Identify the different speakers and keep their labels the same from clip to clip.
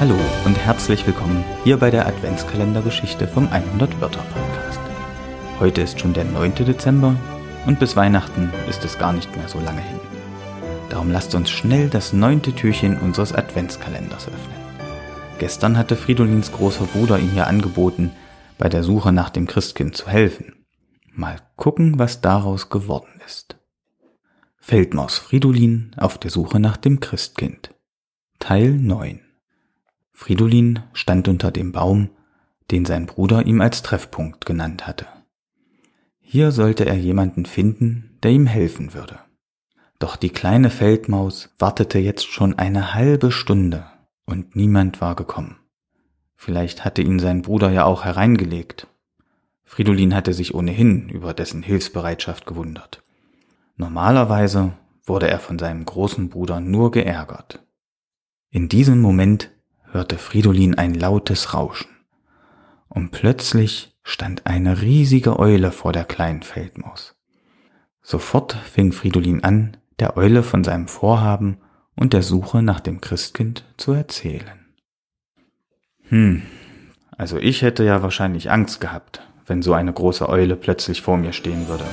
Speaker 1: Hallo und herzlich willkommen hier bei der Adventskalendergeschichte vom 100 Wörter Podcast. Heute ist schon der 9. Dezember und bis Weihnachten ist es gar nicht mehr so lange hin. Darum lasst uns schnell das neunte Türchen unseres Adventskalenders öffnen. Gestern hatte Fridolins großer Bruder ihm ja angeboten, bei der Suche nach dem Christkind zu helfen. Mal gucken, was daraus geworden ist. Feldmaus Fridolin auf der Suche nach dem Christkind. Teil 9 Fridolin stand unter dem Baum, den sein Bruder ihm als Treffpunkt genannt hatte. Hier sollte er jemanden finden, der ihm helfen würde. Doch die kleine Feldmaus wartete jetzt schon eine halbe Stunde und niemand war gekommen. Vielleicht hatte ihn sein Bruder ja auch hereingelegt. Fridolin hatte sich ohnehin über dessen Hilfsbereitschaft gewundert. Normalerweise wurde er von seinem großen Bruder nur geärgert. In diesem Moment hörte Fridolin ein lautes Rauschen. Und plötzlich stand eine riesige Eule vor der kleinen Feldmaus. Sofort fing Fridolin an, der Eule von seinem Vorhaben und der Suche nach dem Christkind zu erzählen. Hm, also ich hätte ja wahrscheinlich Angst gehabt, wenn so eine große Eule plötzlich vor mir stehen würde.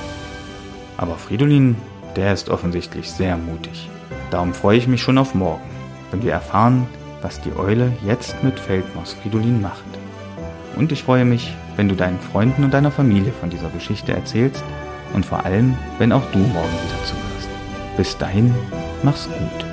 Speaker 1: Aber Fridolin, der ist offensichtlich sehr mutig. Darum freue ich mich schon auf morgen, wenn wir erfahren, was die Eule jetzt mit Feldmaus Fridolin macht. Und ich freue mich, wenn du deinen Freunden und deiner Familie von dieser Geschichte erzählst und vor allem, wenn auch du morgen wieder zuhörst. Bis dahin, mach's gut.